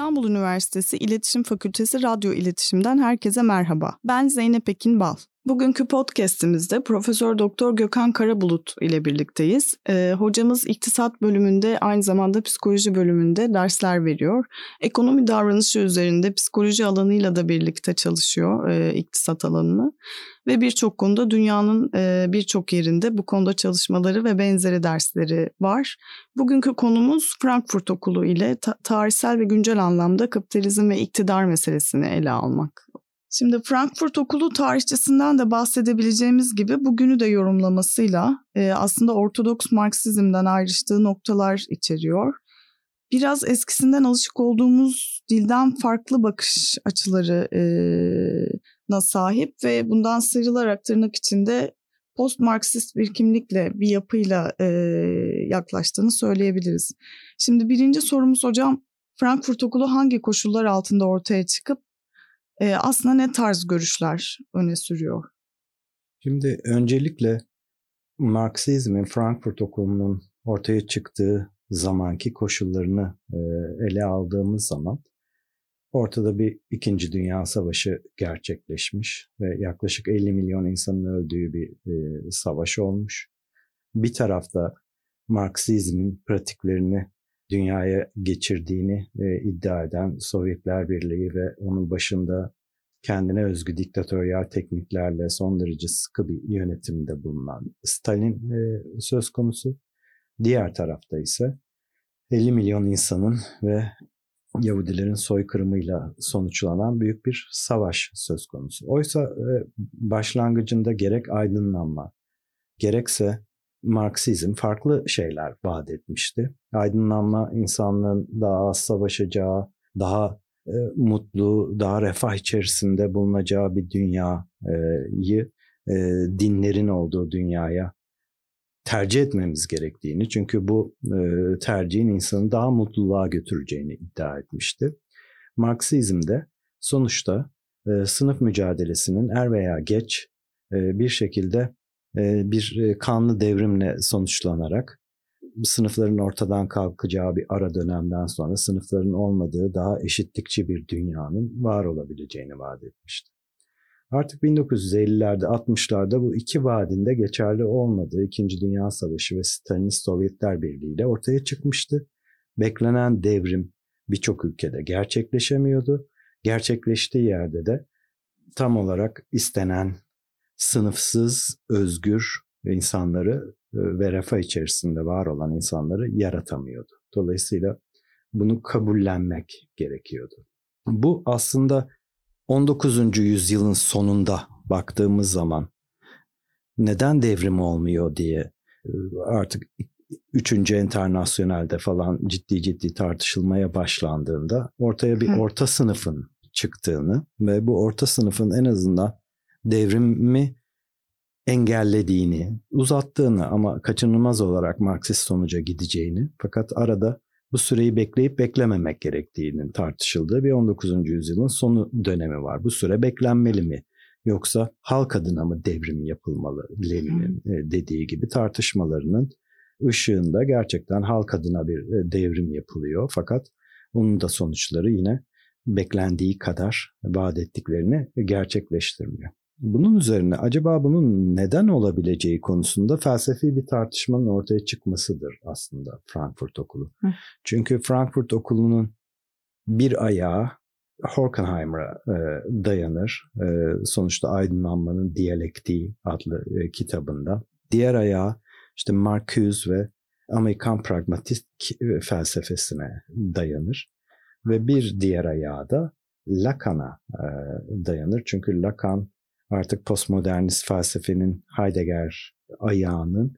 İstanbul Üniversitesi İletişim Fakültesi Radyo İletişim'den herkese merhaba. Ben Zeynep Ekin Bal. Bugünkü podcast'imizde Profesör Doktor Gökhan Karabulut ile birlikteyiz. Ee, hocamız iktisat bölümünde aynı zamanda psikoloji bölümünde dersler veriyor. Ekonomi davranışı üzerinde psikoloji alanıyla da birlikte çalışıyor e, iktisat alanını. Ve birçok konuda dünyanın e, birçok yerinde bu konuda çalışmaları ve benzeri dersleri var. Bugünkü konumuz Frankfurt Okulu ile ta- tarihsel ve güncel anlamda kapitalizm ve iktidar meselesini ele almak Şimdi Frankfurt Okulu tarihçisinden de bahsedebileceğimiz gibi bugünü de yorumlamasıyla e, aslında Ortodoks Marksizm'den ayrıştığı noktalar içeriyor. Biraz eskisinden alışık olduğumuz dilden farklı bakış açılarına sahip ve bundan sıyrılarak tırnak içinde post-Marksist bir kimlikle, bir yapıyla e, yaklaştığını söyleyebiliriz. Şimdi birinci sorumuz hocam, Frankfurt Okulu hangi koşullar altında ortaya çıkıp e, aslında ne tarz görüşler öne sürüyor? Şimdi öncelikle Marksizmin Frankfurt Okulu'nun ortaya çıktığı zamanki koşullarını e, ele aldığımız zaman ortada bir İkinci Dünya Savaşı gerçekleşmiş ve yaklaşık 50 milyon insanın öldüğü bir e, savaş olmuş. Bir tarafta Marksizmin pratiklerini dünyaya geçirdiğini e, iddia eden Sovyetler Birliği ve onun başında kendine özgü diktatöryal tekniklerle son derece sıkı bir yönetimde bulunan Stalin e, söz konusu. Diğer tarafta ise 50 milyon insanın ve Yahudilerin soykırımıyla sonuçlanan büyük bir savaş söz konusu. Oysa e, başlangıcında gerek aydınlanma, gerekse Marksizm farklı şeyler vaat etmişti. Aydınlanma insanlığın daha az savaşacağı, daha e, mutlu, daha refah içerisinde bulunacağı bir dünyayı e, dinlerin olduğu dünyaya tercih etmemiz gerektiğini çünkü bu e, tercihin insanı daha mutluluğa götüreceğini iddia etmişti. Marksizm de sonuçta e, sınıf mücadelesinin er veya geç e, bir şekilde bir e, kanlı devrimle sonuçlanarak sınıfların ortadan kalkacağı bir ara dönemden sonra sınıfların olmadığı daha eşitlikçi bir dünyanın var olabileceğini vaat etmişti. Artık 1950'lerde 60'larda bu iki vaadinde geçerli olmadığı İkinci Dünya Savaşı ve Stalinist Sovyetler Birliği ile ortaya çıkmıştı. Beklenen devrim birçok ülkede gerçekleşemiyordu. Gerçekleştiği yerde de tam olarak istenen sınıfsız, özgür insanları e, ve refah içerisinde var olan insanları yaratamıyordu. Dolayısıyla bunu kabullenmek gerekiyordu. Bu aslında 19. yüzyılın sonunda baktığımız zaman neden devrim olmuyor diye e, artık 3. Enternasyonel'de falan ciddi ciddi tartışılmaya başlandığında ortaya bir orta sınıfın çıktığını ve bu orta sınıfın en azından devrimi engellediğini, uzattığını ama kaçınılmaz olarak Marksist sonuca gideceğini fakat arada bu süreyi bekleyip beklememek gerektiğinin tartışıldığı bir 19. yüzyılın sonu dönemi var. Bu süre beklenmeli mi? Yoksa halk adına mı devrim yapılmalı Lenin'in e, dediği gibi tartışmalarının ışığında gerçekten halk adına bir e, devrim yapılıyor. Fakat onun da sonuçları yine beklendiği kadar vaat ettiklerini gerçekleştirmiyor. Bunun üzerine acaba bunun neden olabileceği konusunda felsefi bir tartışmanın ortaya çıkmasıdır aslında Frankfurt Okulu. Hı. Çünkü Frankfurt Okulu'nun bir ayağı Horkheimer'a e, dayanır. E, sonuçta Aydınlanmanın Diyalektiği adlı e, kitabında. Diğer ayağı işte Marcuse ve Amerikan pragmatist e, felsefesine dayanır. Ve bir diğer ayağı da Lacan'a e, dayanır. Çünkü Lacan artık postmodernist felsefenin Heidegger ayağının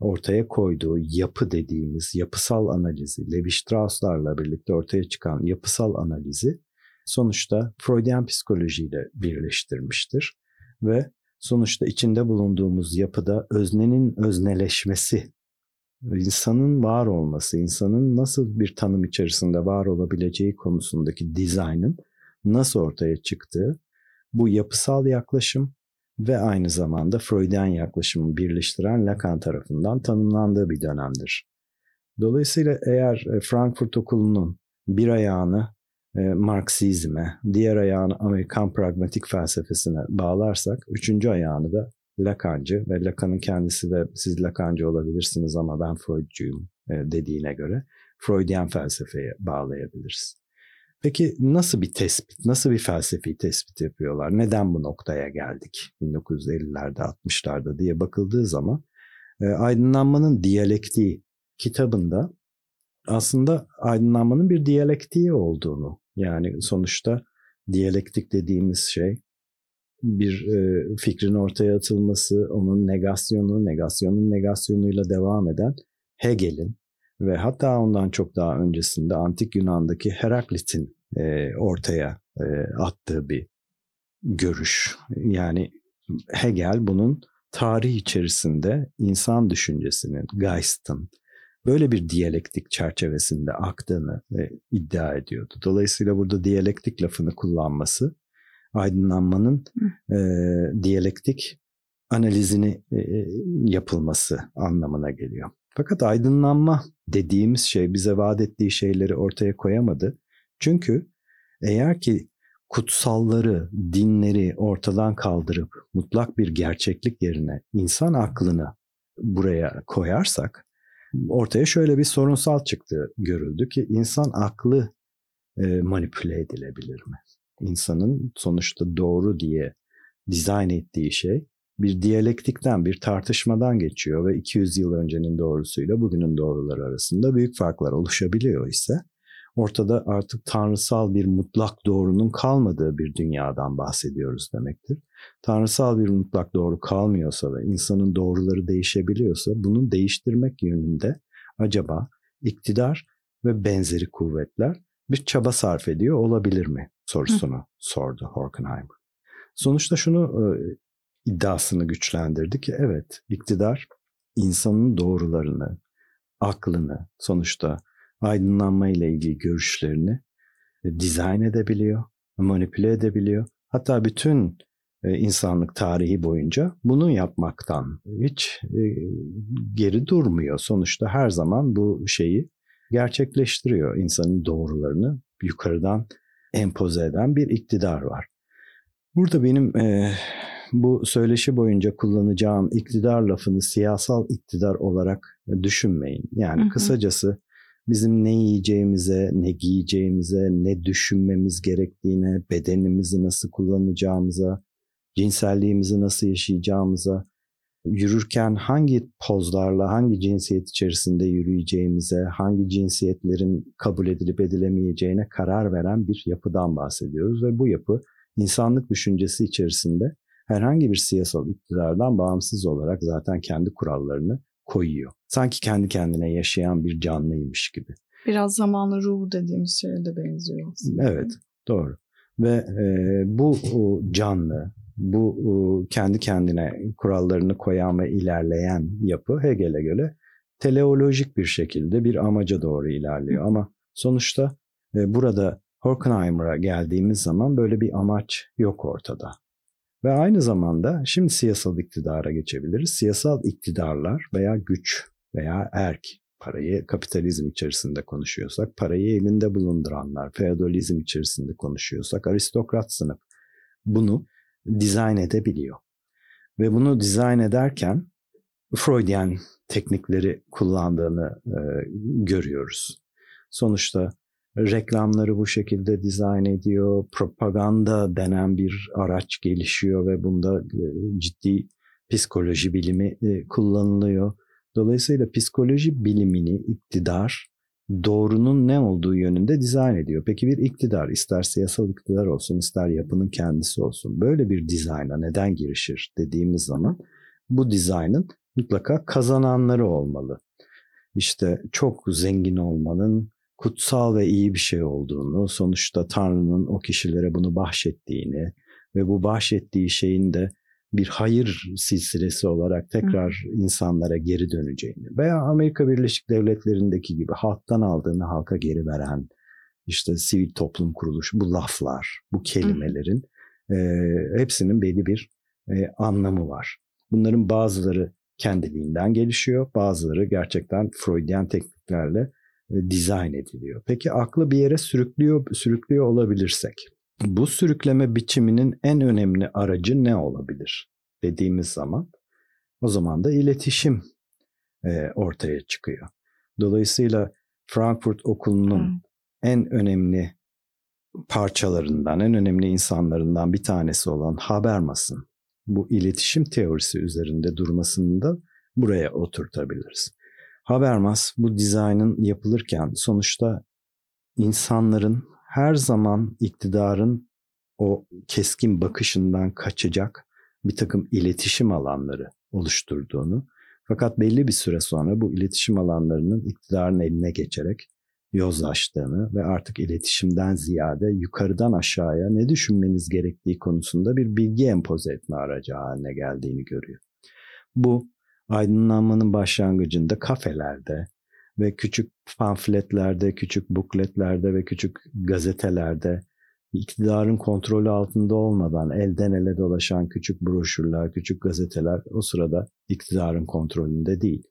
ortaya koyduğu yapı dediğimiz yapısal analizi, Levi Strauss'larla birlikte ortaya çıkan yapısal analizi sonuçta Freudian psikolojiyle birleştirmiştir ve sonuçta içinde bulunduğumuz yapıda öznenin özneleşmesi, insanın var olması, insanın nasıl bir tanım içerisinde var olabileceği konusundaki dizaynın nasıl ortaya çıktığı bu yapısal yaklaşım ve aynı zamanda Freudian yaklaşımı birleştiren Lacan tarafından tanımlandığı bir dönemdir. Dolayısıyla eğer e, Frankfurt Okulu'nun bir ayağını e, Marksizme, diğer ayağını Amerikan pragmatik felsefesine bağlarsak, üçüncü ayağını da Lacancı ve Lacan'ın kendisi de siz Lacancı olabilirsiniz ama ben Freudcuyum e, dediğine göre Freudian felsefeye bağlayabiliriz. Peki nasıl bir tespit, nasıl bir felsefi tespit yapıyorlar? Neden bu noktaya geldik 1950'lerde, 60'larda diye bakıldığı zaman e, aydınlanmanın diyalektiği kitabında aslında aydınlanmanın bir diyalektiği olduğunu yani sonuçta diyalektik dediğimiz şey bir e, fikrin ortaya atılması, onun negasyonu, negasyonun negasyonuyla devam eden Hegel'in ve hatta ondan çok daha öncesinde antik Yunan'daki Heraklit'in e, ortaya e, attığı bir görüş. Yani Hegel bunun tarih içerisinde insan düşüncesinin, Geist'ın böyle bir diyalektik çerçevesinde aktığını e, iddia ediyordu. Dolayısıyla burada diyalektik lafını kullanması aydınlanmanın e, diyalektik analizini e, yapılması anlamına geliyor. Fakat aydınlanma dediğimiz şey bize vaat ettiği şeyleri ortaya koyamadı. Çünkü eğer ki kutsalları, dinleri ortadan kaldırıp mutlak bir gerçeklik yerine insan aklını buraya koyarsak ortaya şöyle bir sorunsal çıktı görüldü ki insan aklı e, manipüle edilebilir mi? İnsanın sonuçta doğru diye dizayn ettiği şey bir diyalektikten, bir tartışmadan geçiyor ve 200 yıl öncenin doğrusuyla bugünün doğruları arasında büyük farklar oluşabiliyor ise ortada artık tanrısal bir mutlak doğrunun kalmadığı bir dünyadan bahsediyoruz demektir. Tanrısal bir mutlak doğru kalmıyorsa ve insanın doğruları değişebiliyorsa bunu değiştirmek yönünde acaba iktidar ve benzeri kuvvetler bir çaba sarf ediyor olabilir mi sorusunu Hı. sordu Horkenheimer. Sonuçta şunu e, iddiasını güçlendirdi ki evet iktidar insanın doğrularını, aklını sonuçta aydınlanma ile ilgili görüşlerini e, dizayn edebiliyor, manipüle edebiliyor. Hatta bütün e, insanlık tarihi boyunca bunu yapmaktan hiç e, geri durmuyor. Sonuçta her zaman bu şeyi gerçekleştiriyor. insanın doğrularını yukarıdan empoze eden bir iktidar var. Burada benim e, bu söyleşi boyunca kullanacağım iktidar lafını siyasal iktidar olarak düşünmeyin. Yani hı hı. kısacası bizim ne yiyeceğimize, ne giyeceğimize, ne düşünmemiz gerektiğine, bedenimizi nasıl kullanacağımıza, cinselliğimizi nasıl yaşayacağımıza, yürürken hangi pozlarla, hangi cinsiyet içerisinde yürüyeceğimize, hangi cinsiyetlerin kabul edilip edilemeyeceğine karar veren bir yapıdan bahsediyoruz ve bu yapı insanlık düşüncesi içerisinde herhangi bir siyasal iktidardan bağımsız olarak zaten kendi kurallarını koyuyor. Sanki kendi kendine yaşayan bir canlıymış gibi. Biraz zamanlı ruhu dediğimiz şeye de benziyor aslında. Evet, doğru. Ve e, bu canlı, bu kendi kendine kurallarını koyan ve ilerleyen yapı Hegel'e göre teleolojik bir şekilde bir amaca doğru ilerliyor. Ama sonuçta e, burada Horkheimer'a geldiğimiz zaman böyle bir amaç yok ortada. Ve aynı zamanda şimdi siyasal iktidara geçebiliriz. Siyasal iktidarlar veya güç veya erk, parayı kapitalizm içerisinde konuşuyorsak, parayı elinde bulunduranlar, feodalizm içerisinde konuşuyorsak, aristokrat sınıf bunu dizayn edebiliyor. Ve bunu dizayn ederken Freudian teknikleri kullandığını e, görüyoruz. Sonuçta reklamları bu şekilde dizayn ediyor. Propaganda denen bir araç gelişiyor ve bunda e, ciddi psikoloji bilimi e, kullanılıyor. Dolayısıyla psikoloji bilimini iktidar doğrunun ne olduğu yönünde dizayn ediyor. Peki bir iktidar ister siyasal iktidar olsun ister yapının kendisi olsun böyle bir dizayna neden girişir dediğimiz zaman bu dizaynın mutlaka kazananları olmalı. İşte çok zengin olmanın kutsal ve iyi bir şey olduğunu, sonuçta Tanrı'nın o kişilere bunu bahşettiğini ve bu bahşettiği şeyin de bir hayır silsilesi olarak tekrar Hı. insanlara geri döneceğini veya Amerika Birleşik Devletleri'ndeki gibi halktan aldığını halka geri veren işte sivil toplum kuruluşu bu laflar, bu kelimelerin e, hepsinin belli bir e, anlamı var. Bunların bazıları kendiliğinden gelişiyor, bazıları gerçekten Freudian tekniklerle dizayn ediliyor. Peki aklı bir yere sürüklüyor, sürüklüyor olabilirsek bu sürükleme biçiminin en önemli aracı ne olabilir dediğimiz zaman o zaman da iletişim e, ortaya çıkıyor. Dolayısıyla Frankfurt Okulu'nun hmm. en önemli parçalarından, en önemli insanlarından bir tanesi olan Habermas'ın bu iletişim teorisi üzerinde durmasını da buraya oturtabiliriz. Habermas bu dizaynın yapılırken sonuçta insanların her zaman iktidarın o keskin bakışından kaçacak bir takım iletişim alanları oluşturduğunu fakat belli bir süre sonra bu iletişim alanlarının iktidarın eline geçerek yozlaştığını ve artık iletişimden ziyade yukarıdan aşağıya ne düşünmeniz gerektiği konusunda bir bilgi empoze etme aracı haline geldiğini görüyor. Bu aydınlanmanın başlangıcında kafelerde ve küçük pamfletlerde, küçük bukletlerde ve küçük gazetelerde iktidarın kontrolü altında olmadan elden ele dolaşan küçük broşürler, küçük gazeteler o sırada iktidarın kontrolünde değil.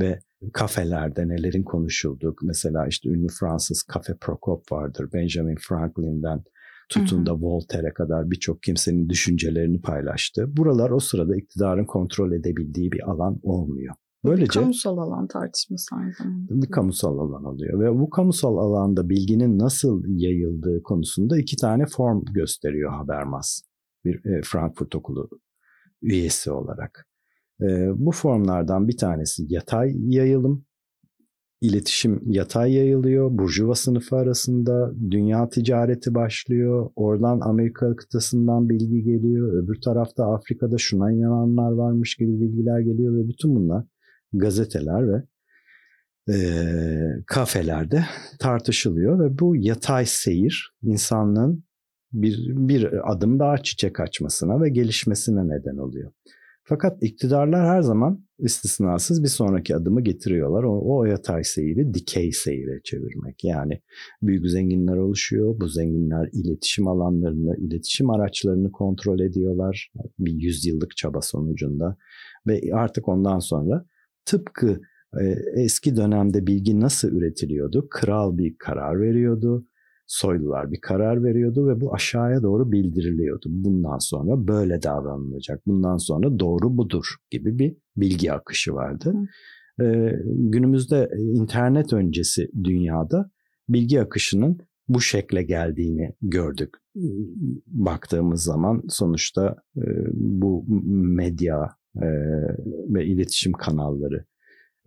Ve kafelerde nelerin konuşulduğu, mesela işte ünlü Fransız kafe Prokop vardır, Benjamin Franklin'den tutun da Voltaire'e kadar birçok kimsenin düşüncelerini paylaştı. Buralar o sırada iktidarın kontrol edebildiği bir alan olmuyor. Böylece bir kamusal alan tartışması aynı zamanda. Bir kamusal alan oluyor ve bu kamusal alanda bilginin nasıl yayıldığı konusunda iki tane form gösteriyor Habermas bir e, Frankfurt Okulu üyesi olarak. E, bu formlardan bir tanesi yatay yayılım, iletişim yatay yayılıyor. Burjuva sınıfı arasında dünya ticareti başlıyor. Oradan Amerika kıtasından bilgi geliyor. Öbür tarafta Afrika'da şuna inananlar varmış gibi bilgiler geliyor ve bütün bunlar gazeteler ve e, kafelerde tartışılıyor ve bu yatay seyir insanlığın bir, bir adım daha çiçek açmasına ve gelişmesine neden oluyor. Fakat iktidarlar her zaman istisnasız bir sonraki adımı getiriyorlar. O, o yatay seyri dikey seyre çevirmek. Yani büyük zenginler oluşuyor. Bu zenginler iletişim alanlarını, iletişim araçlarını kontrol ediyorlar. Bir yüzyıllık çaba sonucunda. Ve artık ondan sonra tıpkı e, eski dönemde bilgi nasıl üretiliyordu? Kral bir karar veriyordu, soylular bir karar veriyordu ve bu aşağıya doğru bildiriliyordu. Bundan sonra böyle davranılacak, bundan sonra doğru budur gibi bir bilgi akışı vardı. E, günümüzde internet öncesi dünyada bilgi akışının bu şekle geldiğini gördük. Baktığımız zaman sonuçta e, bu medya e, ve iletişim kanalları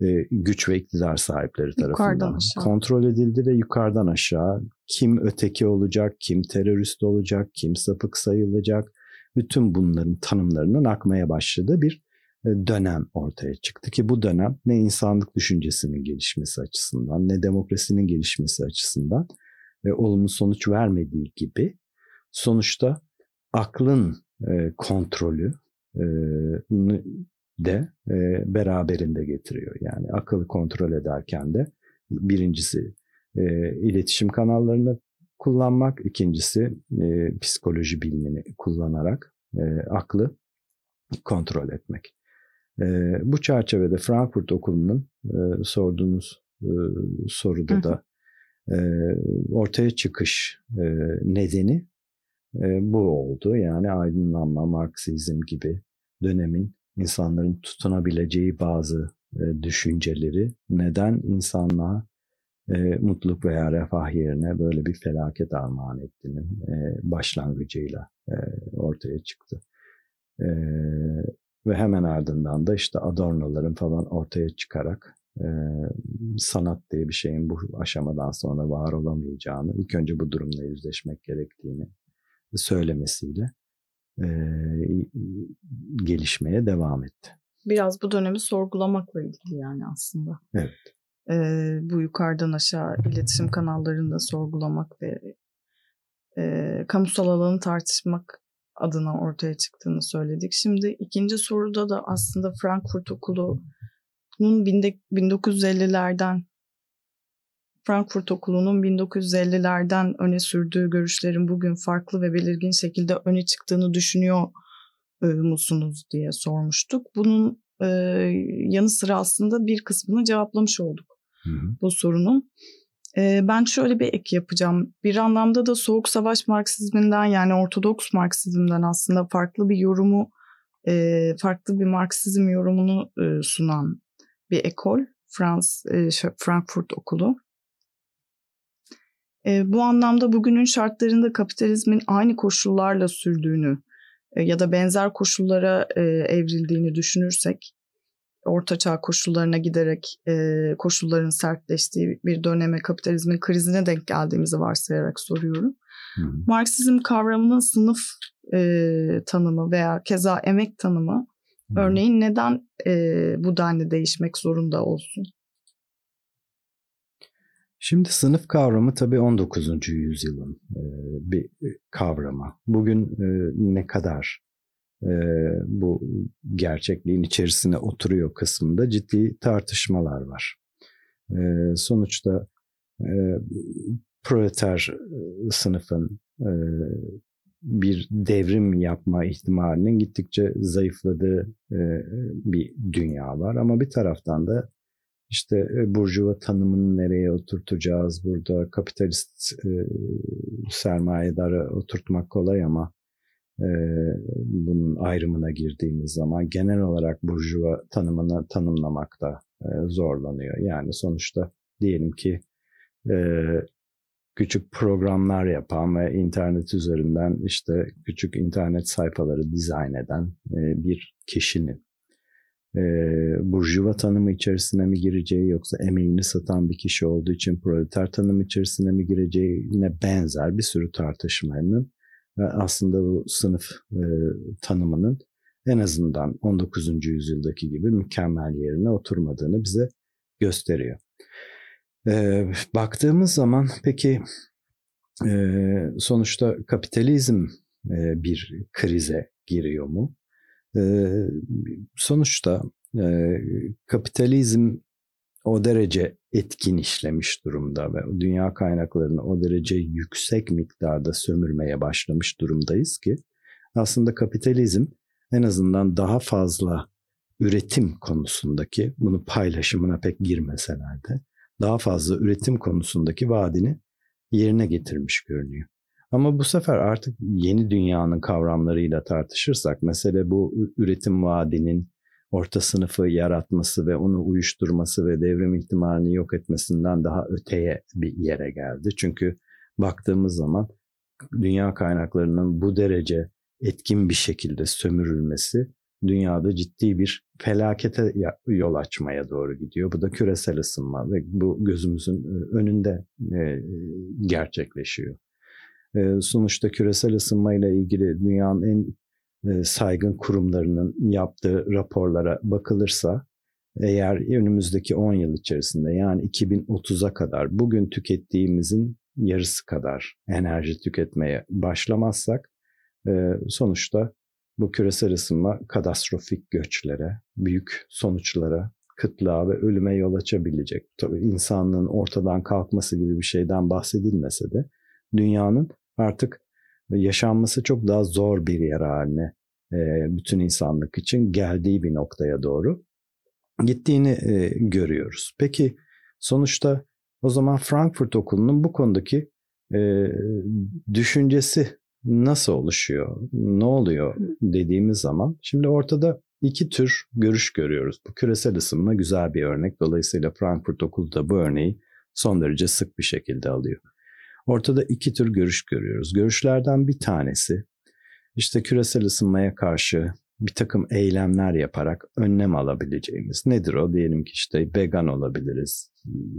e, güç ve iktidar sahipleri tarafından kontrol edildi ve yukarıdan aşağı kim öteki olacak, kim terörist olacak, kim sapık sayılacak bütün bunların tanımlarının akmaya başladığı bir e, dönem ortaya çıktı ki bu dönem ne insanlık düşüncesinin gelişmesi açısından ne demokrasinin gelişmesi açısından ve olumlu sonuç vermediği gibi sonuçta aklın e, kontrolü de beraberinde getiriyor. Yani akıllı kontrol ederken de birincisi iletişim kanallarını kullanmak, ikincisi psikoloji bilimini kullanarak aklı kontrol etmek. bu çerçevede Frankfurt Okulu'nun sorduğunuz soruda da ortaya çıkış nedeni bu oldu. Yani aydınlanma, Marksizm gibi dönemin insanların tutunabileceği bazı e, düşünceleri neden insanlığa e, mutluluk veya refah yerine böyle bir felaket armağan ettiğinin e, başlangıcıyla e, ortaya çıktı. E, ve hemen ardından da işte Adorno'ların falan ortaya çıkarak e, sanat diye bir şeyin bu aşamadan sonra var olamayacağını, ilk önce bu durumla yüzleşmek gerektiğini söylemesiyle e, gelişmeye devam etti. Biraz bu dönemi sorgulamakla ilgili yani aslında. Evet. E, bu yukarıdan aşağı iletişim kanallarında sorgulamak ve e, kamusal alanı tartışmak adına ortaya çıktığını söyledik. Şimdi ikinci soruda da aslında Frankfurt Okulu'nun 1950'lerden Frankfurt Okulu'nun 1950'lerden öne sürdüğü görüşlerin bugün farklı ve belirgin şekilde öne çıktığını düşünüyor e, musunuz diye sormuştuk. Bunun e, yanı sıra aslında bir kısmını cevaplamış olduk. Hı bu sorunun. Ee, ben şöyle bir ek yapacağım. Bir anlamda da soğuk savaş Marksizminden yani Ortodoks Marksizmden aslında farklı bir yorumu, e, farklı bir Marksizm yorumunu e, sunan bir ekol. Frans, e, Frankfurt Okulu. Bu anlamda bugünün şartlarında kapitalizmin aynı koşullarla sürdüğünü ya da benzer koşullara evrildiğini düşünürsek ortaçağ koşullarına giderek e, koşulların sertleştiği bir döneme kapitalizmin krizine denk geldiğimizi varsayarak soruyorum. Hı. Marksizm kavramının sınıf e, tanımı veya keza emek tanımı hı. örneğin neden e, bu denli değişmek zorunda olsun? Şimdi sınıf kavramı tabii 19. yüzyılın e, bir kavramı. Bugün e, ne kadar bu gerçekliğin içerisine oturuyor kısmında ciddi tartışmalar var. Sonuçta e, proleter sınıfın bir devrim yapma ihtimalinin gittikçe zayıfladığı bir dünya var. Ama bir taraftan da işte e, burjuva tanımını nereye oturtacağız burada kapitalist e, sermayedarı oturtmak kolay ama bunun ayrımına girdiğimiz zaman genel olarak burjuva tanımını tanımlamakta zorlanıyor. Yani sonuçta diyelim ki küçük programlar yapan ve internet üzerinden işte küçük internet sayfaları dizayn eden bir kişinin burjuva tanımı içerisine mi gireceği yoksa emeğini satan bir kişi olduğu için proleter tanımı içerisine mi gireceğine benzer bir sürü tartışmanın aslında bu sınıf e, tanımının en azından 19. yüzyıldaki gibi mükemmel yerine oturmadığını bize gösteriyor. E, baktığımız zaman peki e, sonuçta kapitalizm e, bir krize giriyor mu? E, sonuçta e, kapitalizm o derece etkin işlemiş durumda ve dünya kaynaklarını o derece yüksek miktarda sömürmeye başlamış durumdayız ki aslında kapitalizm en azından daha fazla üretim konusundaki bunu paylaşımına pek girmeseler de daha fazla üretim konusundaki vaadini yerine getirmiş görünüyor. Ama bu sefer artık yeni dünyanın kavramlarıyla tartışırsak mesele bu üretim vaadinin orta sınıfı yaratması ve onu uyuşturması ve devrim ihtimalini yok etmesinden daha öteye bir yere geldi. Çünkü baktığımız zaman dünya kaynaklarının bu derece etkin bir şekilde sömürülmesi dünyada ciddi bir felakete yol açmaya doğru gidiyor. Bu da küresel ısınma ve bu gözümüzün e, önünde e, gerçekleşiyor. E, sonuçta küresel ısınma ile ilgili dünyanın en e, saygın kurumlarının yaptığı raporlara bakılırsa eğer önümüzdeki 10 yıl içerisinde yani 2030'a kadar bugün tükettiğimizin yarısı kadar enerji tüketmeye başlamazsak e, sonuçta bu küresel ısınma katastrofik göçlere, büyük sonuçlara, kıtlığa ve ölüme yol açabilecek. Tabii insanlığın ortadan kalkması gibi bir şeyden bahsedilmese de dünyanın artık yaşanması çok daha zor bir yer haline bütün insanlık için geldiği bir noktaya doğru gittiğini görüyoruz. Peki sonuçta o zaman Frankfurt Okulu'nun bu konudaki düşüncesi nasıl oluşuyor, ne oluyor dediğimiz zaman şimdi ortada iki tür görüş görüyoruz. Bu küresel ısınma güzel bir örnek. Dolayısıyla Frankfurt Okulu da bu örneği son derece sık bir şekilde alıyor. Ortada iki tür görüş görüyoruz. Görüşlerden bir tanesi işte küresel ısınmaya karşı bir takım eylemler yaparak önlem alabileceğimiz. Nedir o? Diyelim ki işte vegan olabiliriz,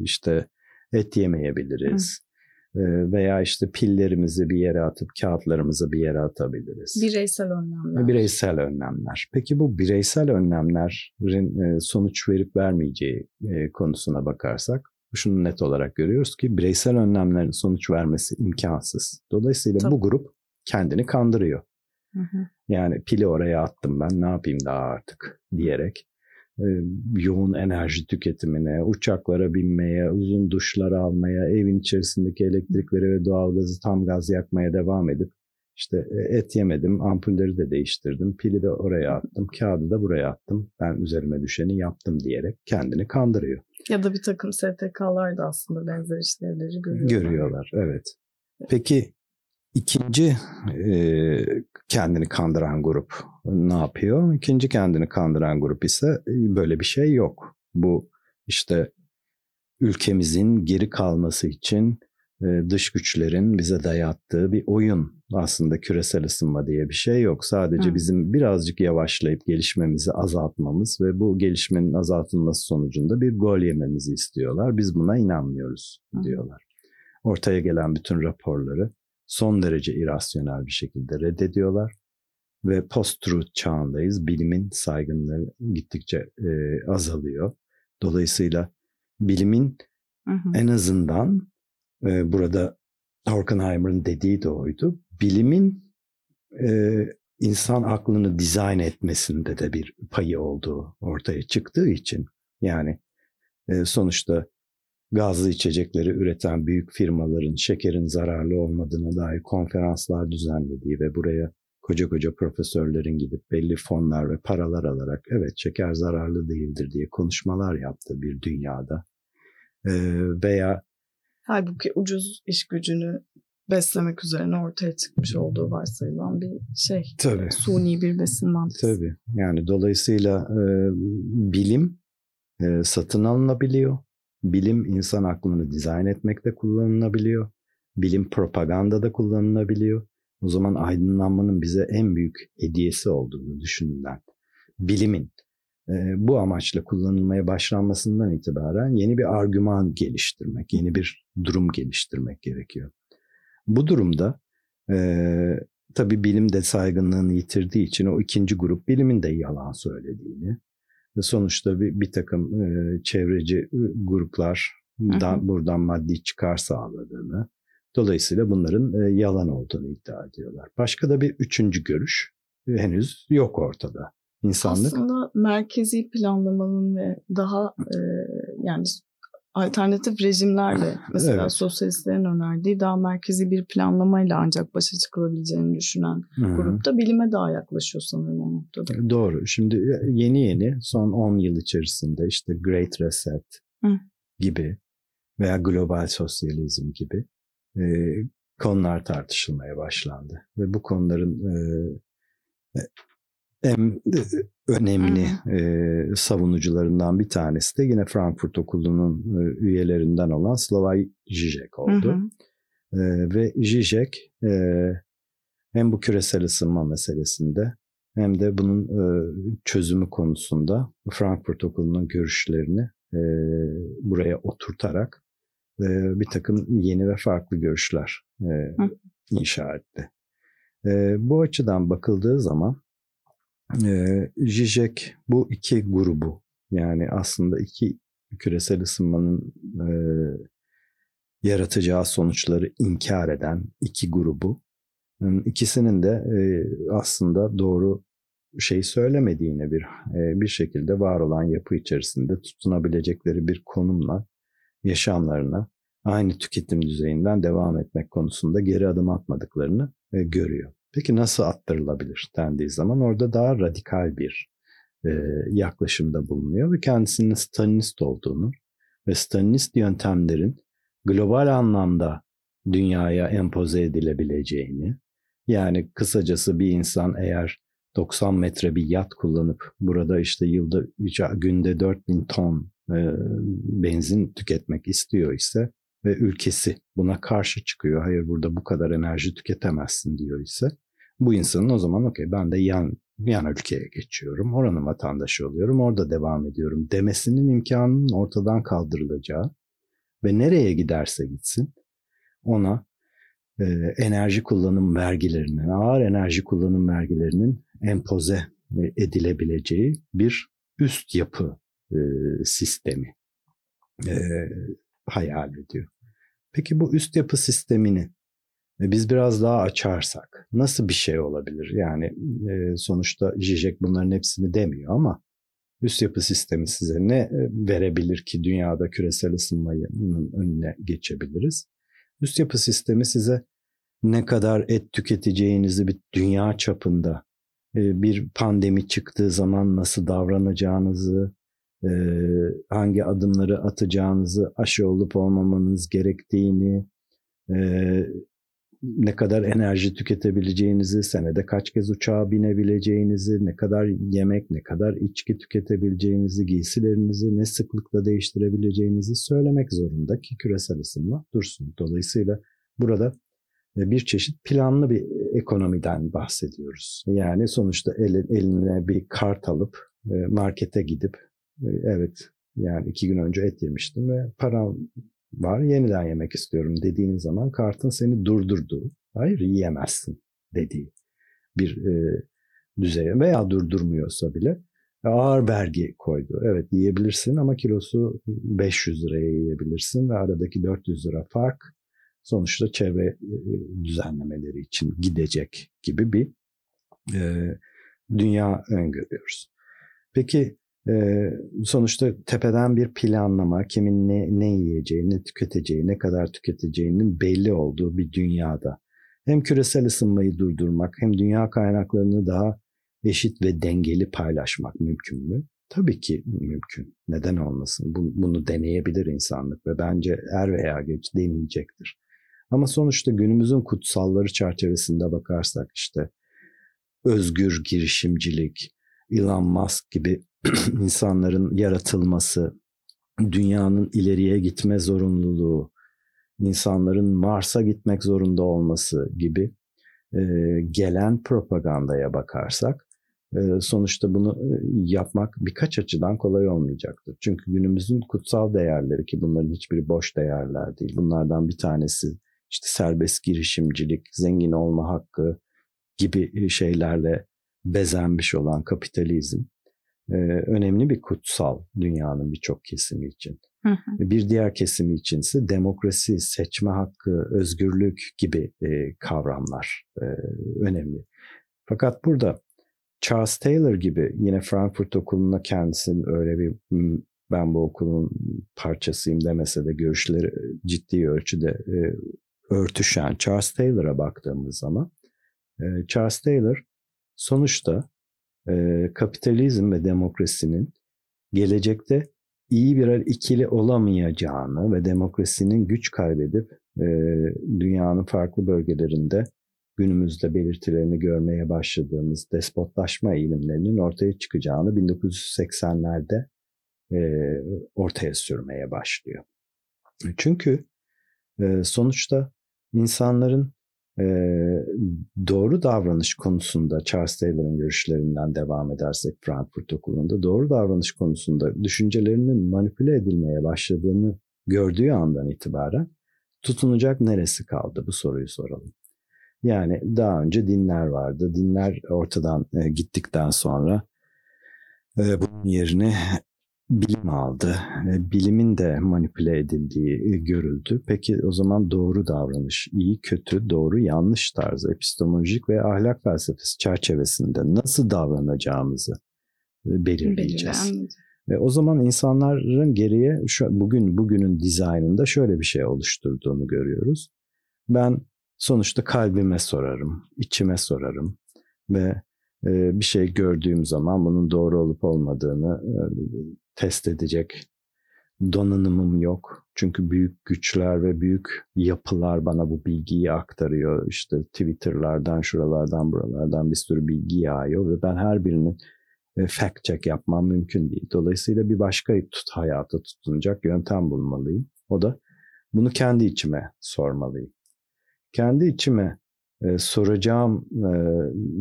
işte et yemeyebiliriz Hı. E, veya işte pillerimizi bir yere atıp kağıtlarımızı bir yere atabiliriz. Bireysel önlemler. Bireysel önlemler. Peki bu bireysel önlemlerin e, sonuç verip vermeyeceği e, konusuna bakarsak şunu net olarak görüyoruz ki bireysel önlemlerin sonuç vermesi imkansız. Dolayısıyla Tabii. bu grup kendini kandırıyor. Hı hı. Yani pili oraya attım ben ne yapayım daha artık diyerek yoğun enerji tüketimine, uçaklara binmeye, uzun duşlar almaya, evin içerisindeki elektrikleri ve doğalgazı tam gaz yakmaya devam edip İşte e, et yemedim, ampulleri de değiştirdim, pili de oraya attım, kağıdı da buraya attım. Ben üzerime düşeni yaptım diyerek kendini kandırıyor. Ya da bir takım STK'lar da aslında benzer işlevleri görüyorlar. Görüyorlar, evet. Peki ikinci e, kendini kandıran grup ne yapıyor? İkinci kendini kandıran grup ise e, böyle bir şey yok. Bu işte ülkemizin geri kalması için e, dış güçlerin bize dayattığı bir oyun. Aslında küresel ısınma diye bir şey yok. Sadece Hı. bizim birazcık yavaşlayıp gelişmemizi azaltmamız ve bu gelişmenin azaltılması sonucunda bir gol yememizi istiyorlar. Biz buna inanmıyoruz Hı. diyorlar. Ortaya gelen bütün raporları son derece irasyonel bir şekilde reddediyorlar ve post-truth çağındayız. Bilimin saygınlığı gittikçe e, azalıyor. Dolayısıyla bilimin hı hı. en azından e, burada Horkheimer'ın dediği de oydu. Bilimin e, insan aklını dizayn etmesinde de bir payı olduğu ortaya çıktığı için yani e, sonuçta gazlı içecekleri üreten büyük firmaların şekerin zararlı olmadığına dair konferanslar düzenlediği ve buraya koca koca profesörlerin gidip belli fonlar ve paralar alarak evet şeker zararlı değildir diye konuşmalar yaptığı bir dünyada ee, veya halbuki ucuz iş gücünü beslemek üzerine ortaya çıkmış olduğu varsayılan bir şey. Tabii. Suni bir besin mantısı. Tabii. Yani dolayısıyla e, bilim e, satın alınabiliyor. Bilim insan aklını dizayn etmekte kullanılabiliyor. Bilim propagandada kullanılabiliyor. O zaman aydınlanmanın bize en büyük hediyesi olduğunu düşünülen bilimin e, bu amaçla kullanılmaya başlanmasından itibaren yeni bir argüman geliştirmek, yeni bir durum geliştirmek gerekiyor. Bu durumda e, tabii bilim de saygınlığını yitirdiği için o ikinci grup bilimin de yalan söylediğini sonuçta bir, bir takım e, çevreci gruplar da, buradan maddi çıkar sağladığını dolayısıyla bunların e, yalan olduğunu iddia ediyorlar. Başka da bir üçüncü görüş e, henüz yok ortada. İnsanlık aslında merkezi planlamanın ve daha e, yani alternatif rejimlerle mesela evet. sosyalistlerin önerdiği daha merkezi bir planlamayla ancak başa çıkılabileceğini düşünen Hı-hı. grupta bilime daha yaklaşıyor sanırım o noktada. Doğru. Şimdi yeni yeni son 10 yıl içerisinde işte Great Reset Hı. gibi veya global sosyalizm gibi e, konular tartışılmaya başlandı. Ve bu konuların e, en önemli e, savunucularından bir tanesi de yine Frankfurt Okulu'nun e, üyelerinden olan Slavoj Žižek oldu. Hı hı. E, ve Žižek e, hem bu küresel ısınma meselesinde hem de bunun e, çözümü konusunda Frankfurt Okulu'nun görüşlerini e, buraya oturtarak e, bir takım yeni ve farklı görüşler e, inşa etti. E, bu açıdan bakıldığı zaman e, bu iki grubu yani aslında iki küresel ısınmanın e, yaratacağı sonuçları inkar eden iki grubu ikisinin de e, aslında doğru şey söylemediğini bir e, bir şekilde var olan yapı içerisinde tutunabilecekleri bir konumla yaşamlarına aynı tüketim düzeyinden devam etmek konusunda geri adım atmadıklarını e, görüyor. Peki nasıl attırılabilir dendiği zaman orada daha radikal bir e, yaklaşımda bulunuyor ve kendisinin Stalinist olduğunu ve Stalinist yöntemlerin global anlamda dünyaya empoze edilebileceğini yani kısacası bir insan eğer 90 metre bir yat kullanıp burada işte yılda günde 4000 ton e, benzin tüketmek istiyor ise ve ülkesi buna karşı çıkıyor. Hayır burada bu kadar enerji tüketemezsin diyor ise bu insanın o zaman okey ben de yan yan ülkeye geçiyorum. Oranın vatandaşı oluyorum. Orada devam ediyorum demesinin imkanının ortadan kaldırılacağı ve nereye giderse gitsin ona e, enerji kullanım vergilerinin, ağır enerji kullanım vergilerinin empoze edilebileceği bir üst yapı e, sistemi e, hayal ediyor. Peki bu üst yapı sistemini biz biraz daha açarsak nasıl bir şey olabilir? Yani e, sonuçta Zizek bunların hepsini demiyor ama üst yapı sistemi size ne e, verebilir ki dünyada küresel ısınmanın önüne geçebiliriz? Üst yapı sistemi size ne kadar et tüketeceğinizi bir dünya çapında e, bir pandemi çıktığı zaman nasıl davranacağınızı, e, hangi adımları atacağınızı, aşı olup olmamanız gerektiğini, ne kadar enerji tüketebileceğinizi, senede kaç kez uçağa binebileceğinizi, ne kadar yemek, ne kadar içki tüketebileceğinizi, giysilerinizi ne sıklıkla değiştirebileceğinizi söylemek zorunda ki küresel ısınma dursun. Dolayısıyla burada bir çeşit planlı bir ekonomiden bahsediyoruz. Yani sonuçta eline bir kart alıp markete gidip evet yani iki gün önce et yemiştim ve param var yeniden yemek istiyorum dediğin zaman kartın seni durdurduğu, hayır yiyemezsin dediği bir e, düzeye veya durdurmuyorsa bile ağır vergi koydu. Evet yiyebilirsin ama kilosu 500 liraya yiyebilirsin ve aradaki 400 lira fark sonuçta çevre e, düzenlemeleri için gidecek gibi bir e, dünya öngörüyoruz. Peki ee, sonuçta tepeden bir planlama, kimin ne, ne yiyeceği, tüketeceği, ne kadar tüketeceğinin belli olduğu bir dünyada hem küresel ısınmayı durdurmak hem dünya kaynaklarını daha eşit ve dengeli paylaşmak mümkün mü? Tabii ki mümkün. Neden olmasın? Bunu deneyebilir insanlık ve bence er veya geç deneyecektir. Ama sonuçta günümüzün kutsalları çerçevesinde bakarsak işte özgür girişimcilik, Elon Musk gibi insanların yaratılması, dünyanın ileriye gitme zorunluluğu, insanların Mars'a gitmek zorunda olması gibi e, gelen propagandaya bakarsak e, sonuçta bunu e, yapmak birkaç açıdan kolay olmayacaktır. Çünkü günümüzün kutsal değerleri ki bunların hiçbiri boş değerler değil. Bunlardan bir tanesi işte serbest girişimcilik, zengin olma hakkı gibi şeylerle bezenmiş olan kapitalizm e, önemli bir kutsal dünyanın birçok kesimi için. Hı hı. Bir diğer kesimi içinse demokrasi, seçme hakkı, özgürlük gibi e, kavramlar e, önemli. Fakat burada Charles Taylor gibi yine Frankfurt Okulu'na kendisinin öyle bir ben bu okulun parçasıyım demese de görüşleri ciddi ölçüde e, örtüşen Charles Taylor'a baktığımız zaman e, Charles Taylor sonuçta e, kapitalizm ve demokrasinin gelecekte iyi birer ikili olamayacağını ve demokrasinin güç kaybedip e, dünyanın farklı bölgelerinde günümüzde belirtilerini görmeye başladığımız despotlaşma eğilimlerinin ortaya çıkacağını 1980'lerde e, ortaya sürmeye başlıyor. Çünkü e, sonuçta insanların doğru davranış konusunda Charles Taylor'ın görüşlerinden devam edersek Frankfurt Okulu'nda doğru davranış konusunda düşüncelerinin manipüle edilmeye başladığını gördüğü andan itibaren tutunacak neresi kaldı bu soruyu soralım. Yani daha önce dinler vardı. Dinler ortadan gittikten sonra bunun yerine bilim aldı. Bilimin de manipüle edildiği e, görüldü. Peki o zaman doğru davranış, iyi, kötü, doğru, yanlış tarzı epistemolojik ve ahlak felsefesi çerçevesinde nasıl davranacağımızı e, belirleyeceğiz. Ve o zaman insanların geriye şu, bugün bugünün dizaynında şöyle bir şey oluşturduğunu görüyoruz. Ben sonuçta kalbime sorarım, içime sorarım ve bir şey gördüğüm zaman bunun doğru olup olmadığını test edecek donanımım yok. Çünkü büyük güçler ve büyük yapılar bana bu bilgiyi aktarıyor. İşte Twitter'lardan, şuralardan, buralardan bir sürü bilgi yağıyor ve ben her birinin e, fact check yapmam mümkün değil. Dolayısıyla bir başka tut hayata tutunacak yöntem bulmalıyım. O da bunu kendi içime sormalıyım. Kendi içime soracağım e,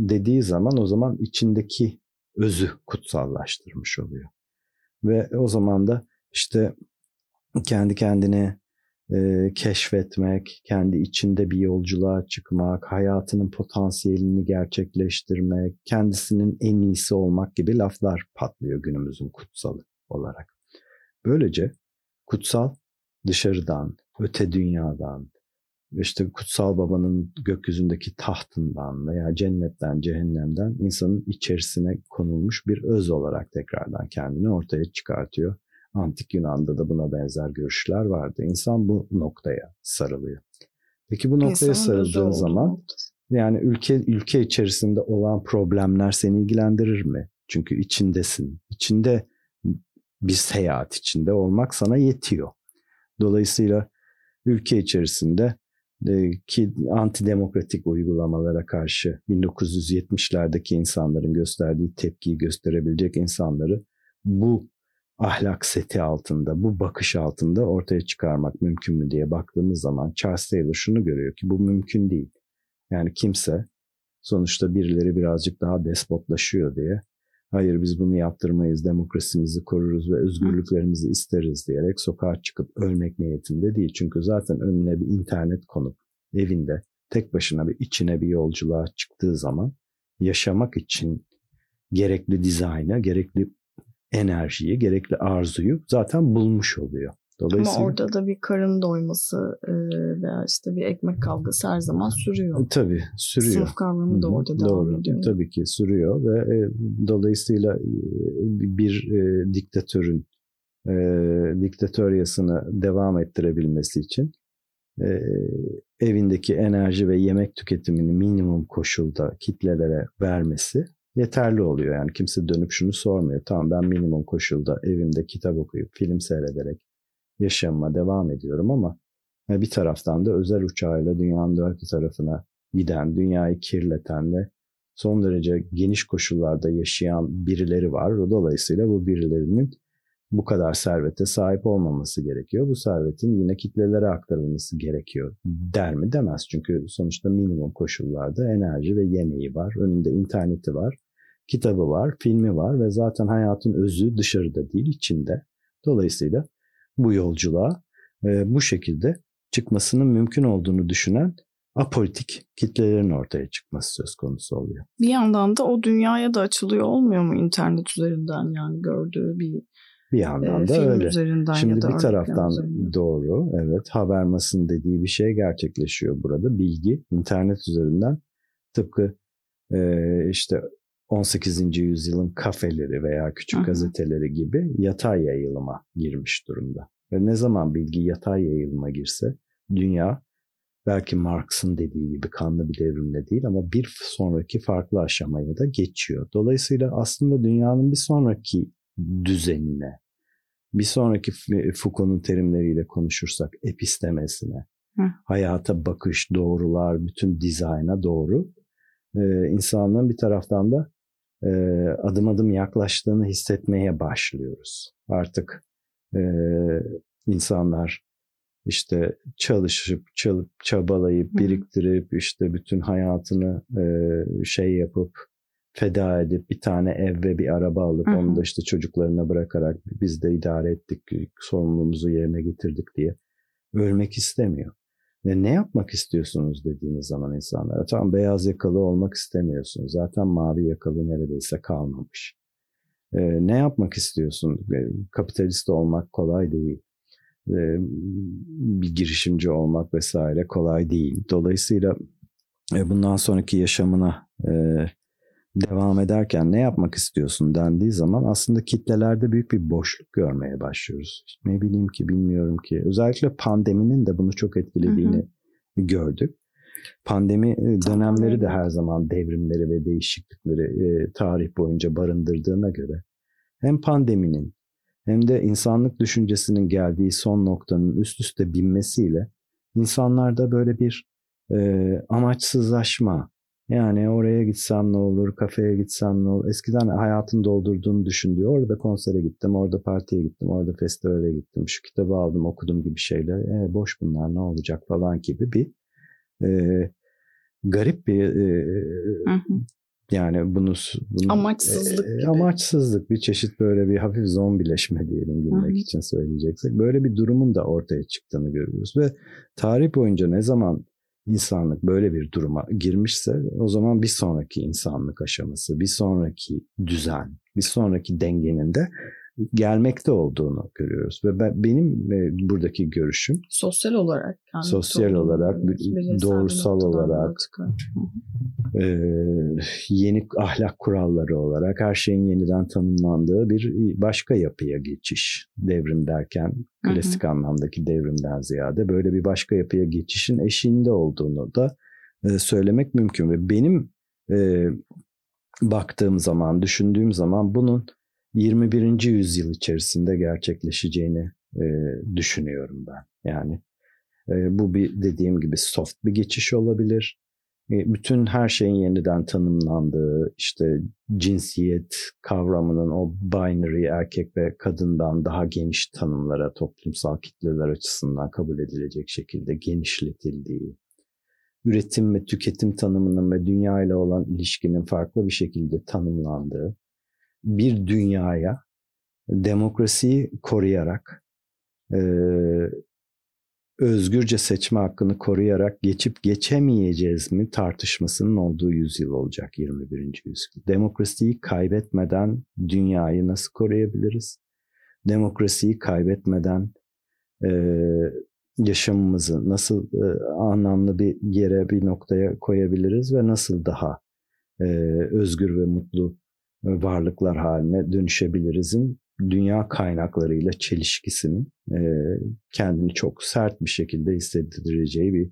dediği zaman o zaman içindeki özü kutsallaştırmış oluyor. Ve o zaman da işte kendi kendine e, keşfetmek, kendi içinde bir yolculuğa çıkmak, hayatının potansiyelini gerçekleştirmek, kendisinin en iyisi olmak gibi laflar patlıyor günümüzün kutsalı olarak. Böylece kutsal dışarıdan, öte dünyadan, işte kutsal babanın gökyüzündeki tahtından veya cennetten, cehennemden insanın içerisine konulmuş bir öz olarak tekrardan kendini ortaya çıkartıyor. Antik Yunan'da da buna benzer görüşler vardı. İnsan bu noktaya sarılıyor. Peki bu noktaya sarıldığın zaman yani ülke ülke içerisinde olan problemler seni ilgilendirir mi? Çünkü içindesin. İçinde bir seyahat içinde olmak sana yetiyor. Dolayısıyla ülke içerisinde ki antidemokratik uygulamalara karşı 1970'lerdeki insanların gösterdiği tepkiyi gösterebilecek insanları bu ahlak seti altında, bu bakış altında ortaya çıkarmak mümkün mü diye baktığımız zaman Charles Taylor şunu görüyor ki bu mümkün değil. Yani kimse sonuçta birileri birazcık daha despotlaşıyor diye hayır biz bunu yaptırmayız, demokrasimizi koruruz ve özgürlüklerimizi isteriz diyerek sokağa çıkıp ölmek niyetinde değil. Çünkü zaten önüne bir internet konup evinde tek başına bir içine bir yolculuğa çıktığı zaman yaşamak için gerekli dizayna, gerekli enerjiyi, gerekli arzuyu zaten bulmuş oluyor. Dolayısıyla, Ama orada da bir karın doyması e, veya işte bir ekmek kavgası her zaman sürüyor. E, tabii sürüyor. Sınıf kavramı da orada Doğru. devam ediyor. Tabii ki sürüyor ve e, dolayısıyla bir e, diktatörün e, diktatöryasını devam ettirebilmesi için e, evindeki enerji ve yemek tüketimini minimum koşulda kitlelere vermesi yeterli oluyor. Yani kimse dönüp şunu sormuyor. Tamam ben minimum koşulda evimde kitap okuyup film seyrederek yaşamıma devam ediyorum ama bir taraftan da özel uçağıyla dünyanın dört tarafına giden, dünyayı kirleten ve son derece geniş koşullarda yaşayan birileri var. Dolayısıyla bu birilerinin bu kadar servete sahip olmaması gerekiyor. Bu servetin yine kitlelere aktarılması gerekiyor der mi demez. Çünkü sonuçta minimum koşullarda enerji ve yemeği var. Önünde interneti var, kitabı var, filmi var ve zaten hayatın özü dışarıda değil içinde. Dolayısıyla bu yolculuğa e, bu şekilde çıkmasının mümkün olduğunu düşünen apolitik kitlelerin ortaya çıkması söz konusu oluyor. Bir yandan da o dünyaya da açılıyor olmuyor mu internet üzerinden yani gördüğü bir bir yandan e, da öyle. Şimdi bir taraftan üzerinden. doğru evet Habermas'ın dediği bir şey gerçekleşiyor burada. Bilgi internet üzerinden tıpkı e, işte 18. yüzyılın kafeleri veya küçük Hı-hı. gazeteleri gibi yatay yayılıma girmiş durumda. Ve ne zaman bilgi yatay yayılıma girse dünya belki Marx'ın dediği gibi kanlı bir devrimle değil ama bir sonraki farklı aşamaya da geçiyor. Dolayısıyla aslında dünyanın bir sonraki düzenine, bir sonraki Foucault'un terimleriyle konuşursak epistemesine, Hı. hayata bakış, doğrular, bütün dizayna doğru e, insanlığın bir taraftan da e, adım adım yaklaştığını hissetmeye başlıyoruz. Artık e, insanlar işte çalışıp çalıp çabalayıp biriktirip işte bütün hayatını e, şey yapıp feda edip bir tane ev ve bir araba alıp Hı-hı. onu da işte çocuklarına bırakarak biz de idare ettik sorumluluğumuzu yerine getirdik diye ölmek istemiyor. Ve ne yapmak istiyorsunuz dediğiniz zaman insanlara tam beyaz yakalı olmak istemiyorsunuz. Zaten mavi yakalı neredeyse kalmamış. Ee, ne yapmak istiyorsun? Ee, kapitalist olmak kolay değil. Ee, bir girişimci olmak vesaire kolay değil. Dolayısıyla e, bundan sonraki yaşamına e, devam ederken ne yapmak istiyorsun dendiği zaman aslında kitlelerde büyük bir boşluk görmeye başlıyoruz. Ne bileyim ki bilmiyorum ki. Özellikle pandeminin de bunu çok etkilediğini hı hı. gördük. Pandemi e, dönemleri de her zaman devrimleri ve değişiklikleri e, tarih boyunca barındırdığına göre hem pandeminin hem de insanlık düşüncesinin geldiği son noktanın üst üste binmesiyle insanlarda böyle bir e, amaçsızlaşma, yani oraya gitsem ne olur, kafeye gitsem ne olur. Eskiden hayatın doldurduğunu düşün diyor. Orada konsere gittim, orada partiye gittim, orada festivale gittim. Şu kitabı aldım, okudum gibi şeyler. E, boş bunlar ne olacak falan gibi bir e, garip bir e, hı hı. yani bunu, bunu amaçsızlık e, amaçsızlık bir çeşit böyle bir hafif zombileşme diyelim gülmek hı. için söyleyeceksek böyle bir durumun da ortaya çıktığını görüyoruz ve tarih boyunca ne zaman insanlık böyle bir duruma girmişse o zaman bir sonraki insanlık aşaması, bir sonraki düzen, bir sonraki dengenin de gelmekte olduğunu görüyoruz. Ve ben, benim e, buradaki görüşüm sosyal olarak yani sosyal olarak doğrusal olarak e, yeni ahlak kuralları olarak her şeyin yeniden tanımlandığı bir başka yapıya geçiş devrim derken klasik hı. hı. anlamdaki devrimden ziyade böyle bir başka yapıya geçişin eşiğinde olduğunu da e, söylemek mümkün. Ve benim e, baktığım zaman düşündüğüm zaman bunun 21. yüzyıl içerisinde gerçekleşeceğini e, düşünüyorum ben. Yani e, bu bir dediğim gibi soft bir geçiş olabilir. E, bütün her şeyin yeniden tanımlandığı, işte cinsiyet kavramının o binary erkek ve kadından daha geniş tanımlara toplumsal kitleler açısından kabul edilecek şekilde genişletildiği, üretim ve tüketim tanımının ve dünya ile olan ilişkinin farklı bir şekilde tanımlandığı, bir dünyaya demokrasiyi koruyarak, e, özgürce seçme hakkını koruyarak geçip geçemeyeceğiz mi tartışmasının olduğu yüzyıl olacak 21. yüzyıl. Demokrasiyi kaybetmeden dünyayı nasıl koruyabiliriz? Demokrasiyi kaybetmeden e, yaşamımızı nasıl e, anlamlı bir yere, bir noktaya koyabiliriz ve nasıl daha e, özgür ve mutlu varlıklar haline dönüşebilirizin dünya kaynaklarıyla çelişkisinin e, kendini çok sert bir şekilde hissettireceği bir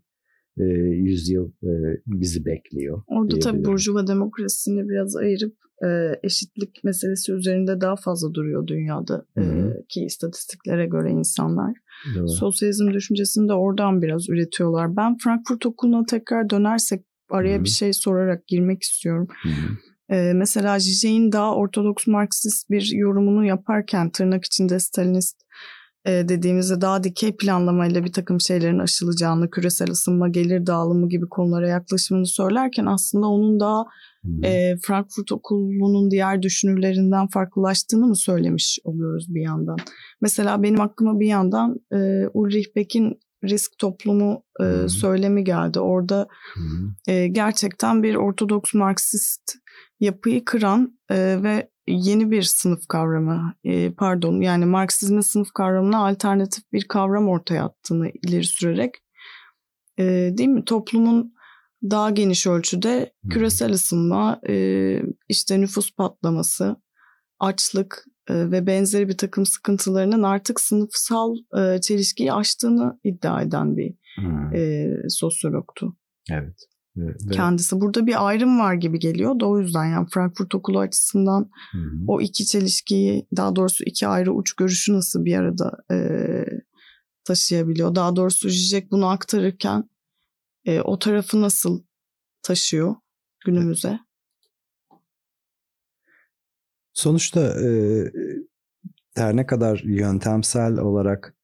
e, yüzyıl e, bizi bekliyor. Orada tabii Burjuva demokrasisini biraz ayırıp e, eşitlik meselesi üzerinde daha fazla duruyor dünyada e, ki istatistiklere göre insanlar. Doğru. Sosyalizm düşüncesini de oradan biraz üretiyorlar. Ben Frankfurt Okulu'na tekrar dönersek araya Hı-hı. bir şey sorarak girmek istiyorum. Hı-hı. Ee, mesela Zizek'in daha ortodoks Marksist bir yorumunu yaparken tırnak içinde Stalinist e, dediğimizde daha dikey planlamayla bir takım şeylerin aşılacağını, küresel ısınma, gelir dağılımı gibi konulara yaklaşımını söylerken aslında onun daha e, Frankfurt Okulu'nun diğer düşünürlerinden farklılaştığını mı söylemiş oluyoruz bir yandan. Mesela benim aklıma bir yandan e, Ulrich Beck'in risk toplumu e, söylemi geldi. Orada e, gerçekten bir ortodoks Marksist yapıyı kıran e, ve yeni bir sınıf kavramı, e, pardon yani Marksizmin sınıf kavramına alternatif bir kavram ortaya attığını ileri sürerek e, değil mi toplumun daha geniş ölçüde küresel ısınma, e, işte nüfus patlaması, açlık e, ve benzeri bir takım sıkıntılarının artık sınıfsal e, çelişkiyi aştığını iddia eden bir hmm. e, sosyologtu. Evet. Evet. Kendisi burada bir ayrım var gibi geliyor da o yüzden yani Frankfurt Okulu açısından hı hı. o iki çelişkiyi daha doğrusu iki ayrı uç görüşü nasıl bir arada e, taşıyabiliyor? Daha doğrusu Zizek bunu aktarırken e, o tarafı nasıl taşıyor günümüze? Sonuçta e, her ne kadar yöntemsel olarak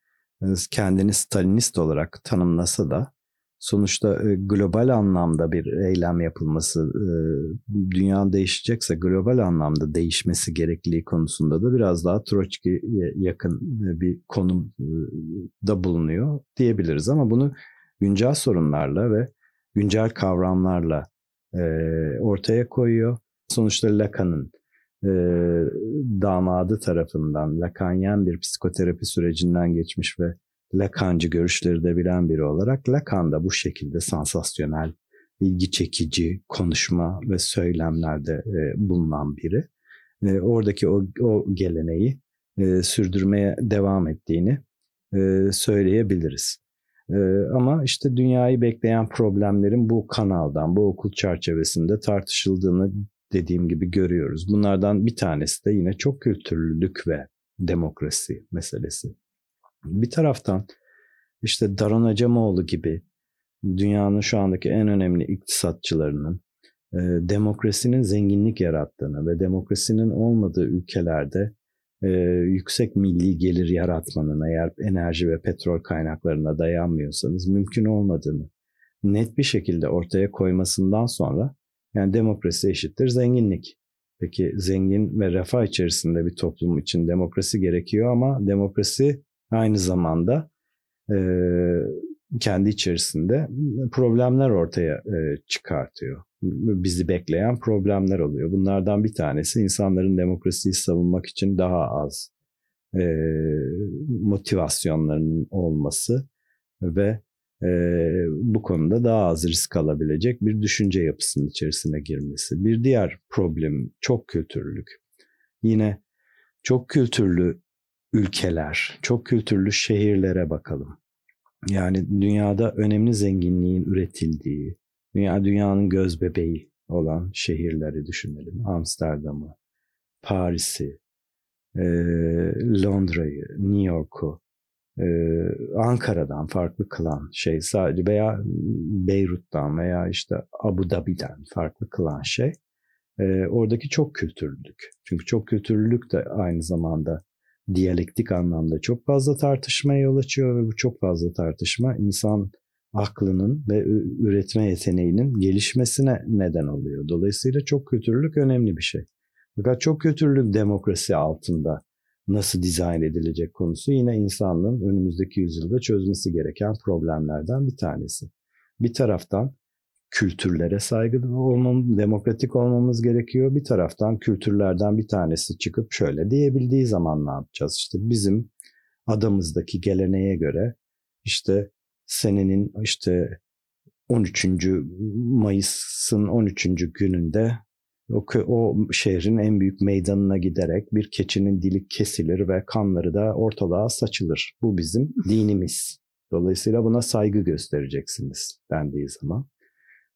e, kendini Stalinist olarak tanımlasa da sonuçta e, global anlamda bir eylem yapılması, e, dünya değişecekse global anlamda değişmesi gerekliliği konusunda da biraz daha Troçki'ye yakın e, bir konumda bulunuyor diyebiliriz. Ama bunu güncel sorunlarla ve güncel kavramlarla ortaya koyuyor. Sonuçta Lacan'ın damadı tarafından Lacanyen bir psikoterapi sürecinden geçmiş ve Lacancı görüşleri de bilen biri olarak Lacan da bu şekilde sansasyonel, ilgi çekici konuşma ve söylemlerde e, bulunan biri. E, oradaki o, o geleneği e, sürdürmeye devam ettiğini e, söyleyebiliriz. E, ama işte dünyayı bekleyen problemlerin bu kanaldan, bu okul çerçevesinde tartışıldığını dediğim gibi görüyoruz. Bunlardan bir tanesi de yine çok kültürlülük ve demokrasi meselesi. Bir taraftan işte Daron Acemoğlu gibi dünyanın şu andaki en önemli iktisatçılarının e, demokrasinin zenginlik yarattığını ve demokrasinin olmadığı ülkelerde e, yüksek milli gelir yaratmanın eğer enerji ve petrol kaynaklarına dayanmıyorsanız mümkün olmadığını net bir şekilde ortaya koymasından sonra yani demokrasi eşittir zenginlik. Peki zengin ve refah içerisinde bir toplum için demokrasi gerekiyor ama demokrasi aynı zamanda e, kendi içerisinde problemler ortaya e, çıkartıyor. Bizi bekleyen problemler oluyor. Bunlardan bir tanesi insanların demokrasiyi savunmak için daha az e, motivasyonlarının olması ve e, bu konuda daha az risk alabilecek bir düşünce yapısının içerisine girmesi. Bir diğer problem çok kültürlülük. Yine çok kültürlü ülkeler, çok kültürlü şehirlere bakalım. Yani dünyada önemli zenginliğin üretildiği, dünya dünyanın göz bebeği olan şehirleri düşünelim. Amsterdam'ı, Paris'i, e, Londra'yı, New York'u, e, Ankara'dan farklı kılan şey sadece veya Beyrut'tan veya işte Abu Dhabi'den farklı kılan şey e, oradaki çok kültürlülük. Çünkü çok kültürlülük de aynı zamanda diyalektik anlamda çok fazla tartışmaya yol açıyor ve bu çok fazla tartışma insan aklının ve üretme yeteneğinin gelişmesine neden oluyor. Dolayısıyla çok kültürlülük önemli bir şey. Fakat çok kültürlülük demokrasi altında nasıl dizayn edilecek konusu yine insanlığın önümüzdeki yüzyılda çözmesi gereken problemlerden bir tanesi. Bir taraftan kültürlere saygılı olmamız, demokratik olmamız gerekiyor. Bir taraftan kültürlerden bir tanesi çıkıp şöyle diyebildiği zaman ne yapacağız? İşte bizim adamızdaki geleneğe göre işte senenin işte 13. Mayıs'ın 13. gününde o, o şehrin en büyük meydanına giderek bir keçinin dili kesilir ve kanları da ortalığa saçılır. Bu bizim dinimiz. Dolayısıyla buna saygı göstereceksiniz dendiği zaman.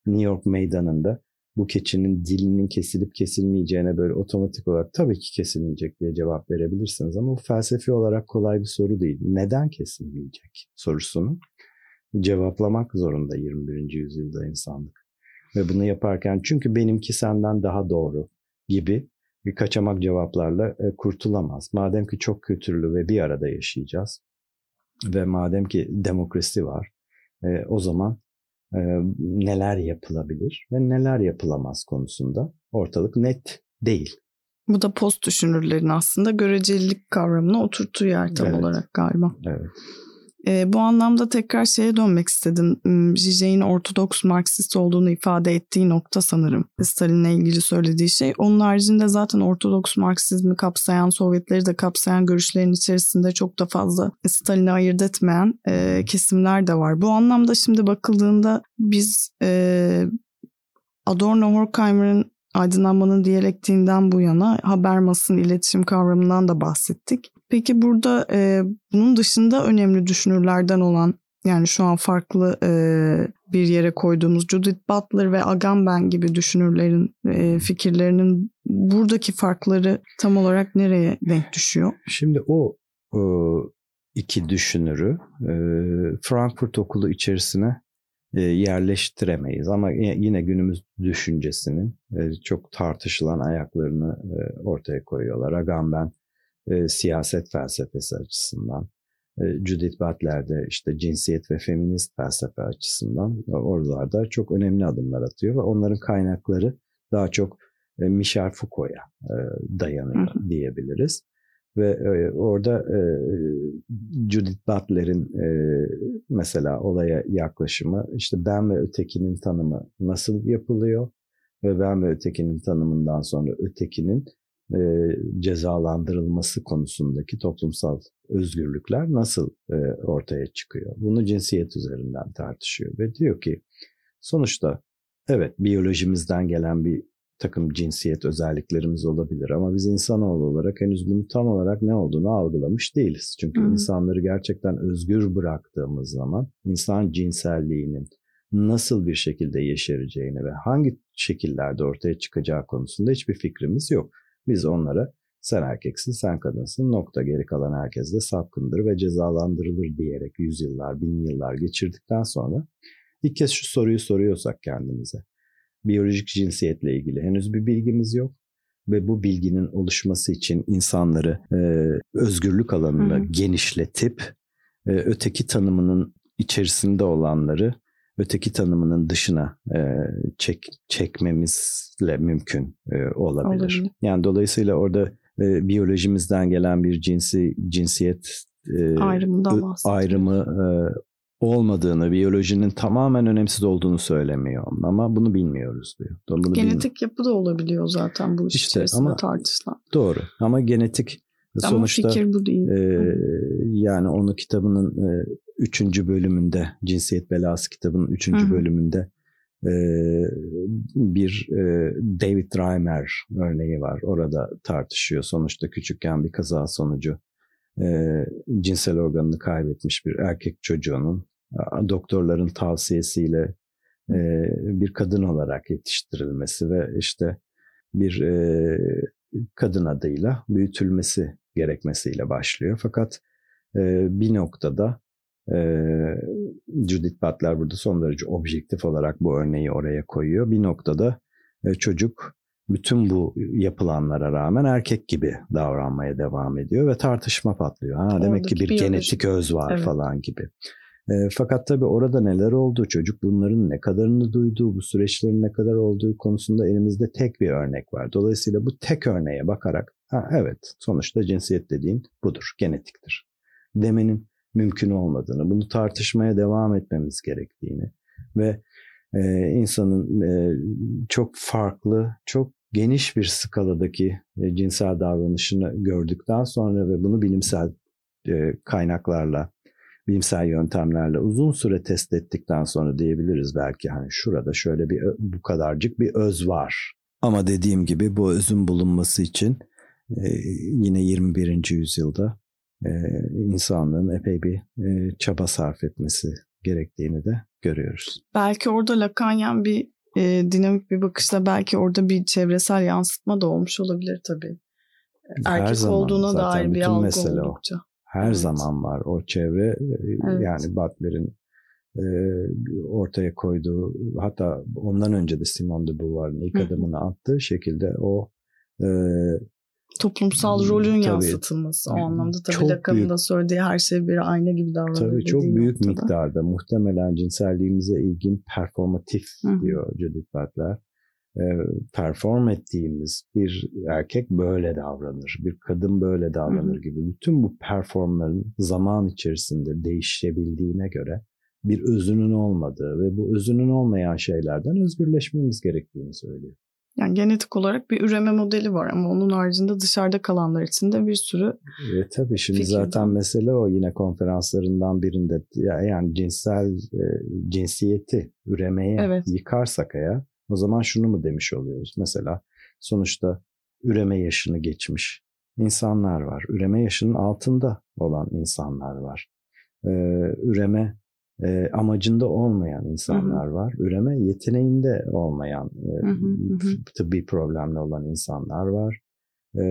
New York meydanında bu keçinin dilinin kesilip kesilmeyeceğine böyle otomatik olarak tabii ki kesilmeyecek diye cevap verebilirsiniz ama bu felsefi olarak kolay bir soru değil. Neden kesilmeyecek sorusunu cevaplamak zorunda 21. yüzyılda insanlık. Ve bunu yaparken çünkü benimki senden daha doğru gibi bir kaçamak cevaplarla e, kurtulamaz. Madem ki çok kültürlü ve bir arada yaşayacağız ve madem ki demokrasi var e, o zaman e, neler yapılabilir ve neler yapılamaz konusunda ortalık net değil. Bu da post düşünürlerin aslında görecelilik kavramına oturttuğu yer tam evet. olarak galiba. Evet. E, bu anlamda tekrar şeye dönmek istedim. Zizek'in Ortodoks Marksist olduğunu ifade ettiği nokta sanırım. Stalin'le ilgili söylediği şey. Onun haricinde zaten Ortodoks Marksizmi kapsayan, Sovyetleri de kapsayan görüşlerin içerisinde çok da fazla Stalin'i ayırt etmeyen e, kesimler de var. Bu anlamda şimdi bakıldığında biz e, Adorno Horkheimer'ın aydınlanmanın diyalektiğinden bu yana Habermas'ın iletişim kavramından da bahsettik. Peki burada e, bunun dışında önemli düşünürlerden olan yani şu an farklı e, bir yere koyduğumuz Judith Butler ve Agamben gibi düşünürlerin e, fikirlerinin buradaki farkları tam olarak nereye denk düşüyor? Şimdi o, o iki düşünürü e, Frankfurt Okulu içerisine e, yerleştiremeyiz. Ama yine günümüz düşüncesinin e, çok tartışılan ayaklarını e, ortaya koyuyorlar. Agamben siyaset felsefesi açısından, Judith Butler'de işte cinsiyet ve feminist felsefe açısından oralarda çok önemli adımlar atıyor ve onların kaynakları daha çok Michel Foucault'a dayanıyor diyebiliriz. Ve e, orada e, Judith Butler'in e, mesela olaya yaklaşımı işte ben ve ötekinin tanımı nasıl yapılıyor ve ben ve ötekinin tanımından sonra ötekinin e, cezalandırılması konusundaki toplumsal özgürlükler nasıl e, ortaya çıkıyor? Bunu cinsiyet üzerinden tartışıyor ve diyor ki sonuçta evet biyolojimizden gelen bir takım cinsiyet özelliklerimiz olabilir ama biz insanoğlu olarak henüz bunu tam olarak ne olduğunu algılamış değiliz. Çünkü hmm. insanları gerçekten özgür bıraktığımız zaman insan cinselliğinin nasıl bir şekilde yeşereceğini ve hangi şekillerde ortaya çıkacağı konusunda hiçbir fikrimiz yok. Biz onlara sen erkeksin, sen kadınsın, nokta geri kalan herkes de sapkındır ve cezalandırılır diyerek yüzyıllar, bin yıllar geçirdikten sonra ilk kez şu soruyu soruyorsak kendimize biyolojik cinsiyetle ilgili henüz bir bilgimiz yok ve bu bilginin oluşması için insanları e, özgürlük alanında Hı. genişletip e, öteki tanımının içerisinde olanları öteki tanımının dışına e, çek çekmemizle mümkün e, olabilir. olabilir. Yani dolayısıyla orada e, biyolojimizden gelen bir cinsi cinsiyet e, ayrımı e, olmadığını, biyolojinin tamamen önemsiz olduğunu söylemiyor ama bunu bilmiyoruz diyor. Bunu genetik bilmiyor. yapı da olabiliyor zaten bu iş işte, içerisinde ama, tartışılan. Doğru ama genetik Ama sonuçta fikir bu değil. E, yani onu kitabının e, üçüncü bölümünde cinsiyet belası kitabının üçüncü Hı. bölümünde e, bir e, David Reimer örneği var. Orada tartışıyor. Sonuçta küçükken bir kaza sonucu e, cinsel organını kaybetmiş bir erkek çocuğunun doktorların tavsiyesiyle e, bir kadın olarak yetiştirilmesi ve işte bir e, kadın adıyla büyütülmesi gerekmesiyle başlıyor. Fakat e, bir noktada e, Judith Butler burada son derece objektif olarak bu örneği oraya koyuyor. Bir noktada e, çocuk bütün bu yapılanlara rağmen erkek gibi davranmaya devam ediyor ve tartışma patlıyor. Ha, demek ki bir genetik öz var evet. falan gibi. E, fakat tabii orada neler oldu, çocuk bunların ne kadarını duyduğu, bu süreçlerin ne kadar olduğu konusunda elimizde tek bir örnek var. Dolayısıyla bu tek örneğe bakarak, ha, evet sonuçta cinsiyet dediğin budur, genetiktir. Demenin mümkün olmadığını, bunu tartışmaya devam etmemiz gerektiğini ve e, insanın e, çok farklı, çok geniş bir skaladaki e, cinsel davranışını gördükten sonra ve bunu bilimsel e, kaynaklarla bilimsel yöntemlerle uzun süre test ettikten sonra diyebiliriz belki hani şurada şöyle bir bu kadarcık bir öz var. Ama dediğim gibi bu özün bulunması için e, yine 21. yüzyılda e, insanlığın epey bir e, çaba sarf etmesi gerektiğini de görüyoruz. Belki orada Lakanyan bir e, dinamik bir bakışla belki orada bir çevresel yansıtma da olmuş olabilir tabii. Erkek Her zaman, olduğuna dair bir algı oldukça. O her evet. zaman var o çevre. E, evet. Yani Butler'in e, ortaya koyduğu hatta ondan önce de Simone de Beauvoir'ın ilk adımını attığı şekilde o e, toplumsal rolün tabii, yansıtılması o anlamda tabii Lacan'ın da söylediği her şey bir ayna gibi davranıyor. Tabii çok büyük noktada. miktarda muhtemelen cinselliğimize ilgin performatif Hı. diyor Judith Butler e, perform ettiğimiz bir erkek böyle davranır, bir kadın böyle davranır gibi bütün bu performların zaman içerisinde değişebildiğine göre bir özünün olmadığı ve bu özünün olmayan şeylerden özgürleşmemiz gerektiğini söylüyor. Yani genetik olarak bir üreme modeli var ama onun haricinde dışarıda kalanlar için de bir sürü e, Tabii şimdi zaten var. mesele o yine konferanslarından birinde yani cinsel e, cinsiyeti üremeye evet. yıkarsak eğer o zaman şunu mu demiş oluyoruz? Mesela sonuçta üreme yaşını geçmiş insanlar var. Üreme yaşının altında olan insanlar var. Ee, üreme e, amacında olmayan insanlar Hı-hı. var. Üreme yeteneğinde olmayan e, tıbbi problemli olan insanlar var. E,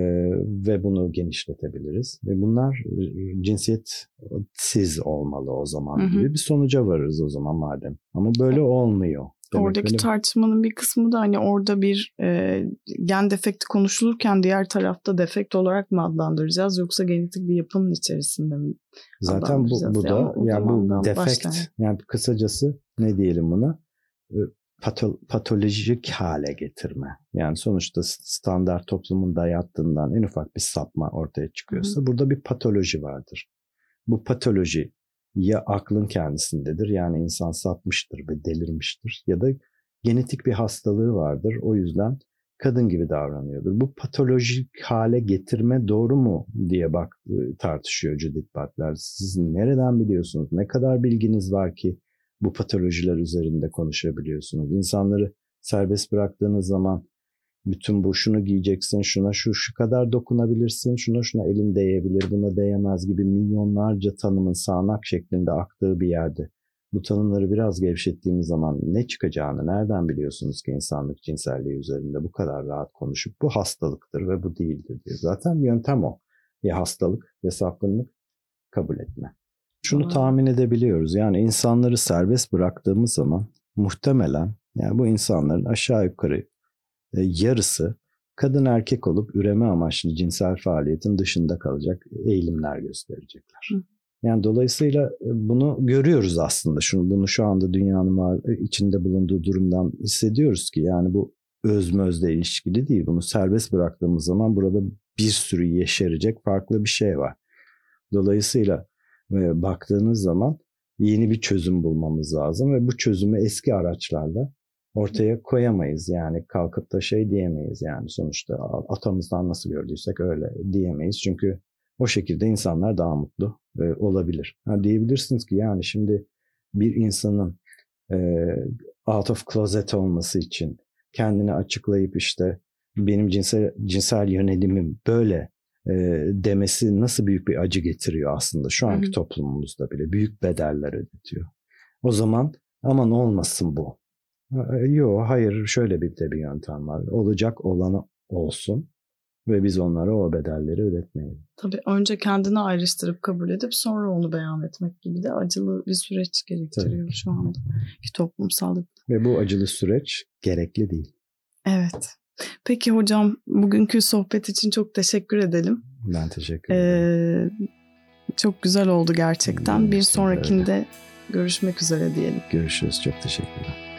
ve bunu genişletebiliriz. Ve bunlar e, cinsiyetsiz olmalı o zaman Hı-hı. gibi bir sonuca varırız o zaman madem. Ama böyle olmuyor. Demek Oradaki tartışmanın bir kısmı da hani orada bir e, gen defekti konuşulurken diğer tarafta defekt olarak mı adlandıracağız yoksa genetik bir yapının içerisinde mi Zaten bu, bu da yani bu defekt başlayan. yani kısacası ne diyelim buna Pato, patolojik hale getirme. Yani sonuçta standart toplumun dayattığından en ufak bir sapma ortaya çıkıyorsa Hı. burada bir patoloji vardır. Bu patoloji ya aklın kendisindedir yani insan sapmıştır ve delirmiştir ya da genetik bir hastalığı vardır o yüzden kadın gibi davranıyordur. Bu patolojik hale getirme doğru mu diye bak ıı, tartışıyor Judith Butler. Siz nereden biliyorsunuz? Ne kadar bilginiz var ki bu patolojiler üzerinde konuşabiliyorsunuz? İnsanları serbest bıraktığınız zaman bütün bu şunu giyeceksin, şuna şu şu kadar dokunabilirsin, şuna şuna elin değebilir, buna değemez gibi milyonlarca tanımın sağanak şeklinde aktığı bir yerde. Bu tanımları biraz gevşettiğimiz zaman ne çıkacağını nereden biliyorsunuz ki insanlık cinselliği üzerinde bu kadar rahat konuşup bu hastalıktır ve bu değildir diyor. Zaten yöntem o. Ya hastalık ya sapkınlık kabul etme. Şunu tahmin edebiliyoruz. Yani insanları serbest bıraktığımız zaman muhtemelen yani bu insanların aşağı yukarı yarısı kadın erkek olup üreme amaçlı cinsel faaliyetin dışında kalacak eğilimler gösterecekler. Hı. Yani dolayısıyla e, bunu görüyoruz aslında. Şunu bunu şu anda dünyanın var, e, içinde bulunduğu durumdan hissediyoruz ki yani bu özmözle ilişkili değil. Bunu serbest bıraktığımız zaman burada bir sürü yeşerecek farklı bir şey var. Dolayısıyla baktığınız zaman yeni bir çözüm bulmamız lazım ve bu çözümü eski araçlarla ortaya koyamayız. Yani kalkıp da şey diyemeyiz yani sonuçta atamızdan nasıl gördüysek öyle diyemeyiz. Çünkü O şekilde insanlar daha mutlu e, olabilir. Ha, diyebilirsiniz ki yani şimdi bir insanın e, out of closet olması için kendini açıklayıp işte benim cinsel cinsel yönelimim böyle e, demesi nasıl büyük bir acı getiriyor aslında şu anki Hı-hı. toplumumuzda bile büyük bedeller ödetiyor. O zaman aman olmasın bu. Yok hayır şöyle bir de bir yöntem var. Olacak olanı olsun ve biz onlara o bedelleri ödetmeyelim. Tabii önce kendini ayrıştırıp kabul edip sonra onu beyan etmek gibi de acılı bir süreç gerektiriyor Tabii. şu anda ki toplumsal. Ve bu acılı süreç gerekli değil. Evet. Peki hocam bugünkü sohbet için çok teşekkür edelim. Ben teşekkür ederim. Ee, çok güzel oldu gerçekten. Bir sonrakinde görüşmek üzere diyelim. Görüşürüz. Çok teşekkürler.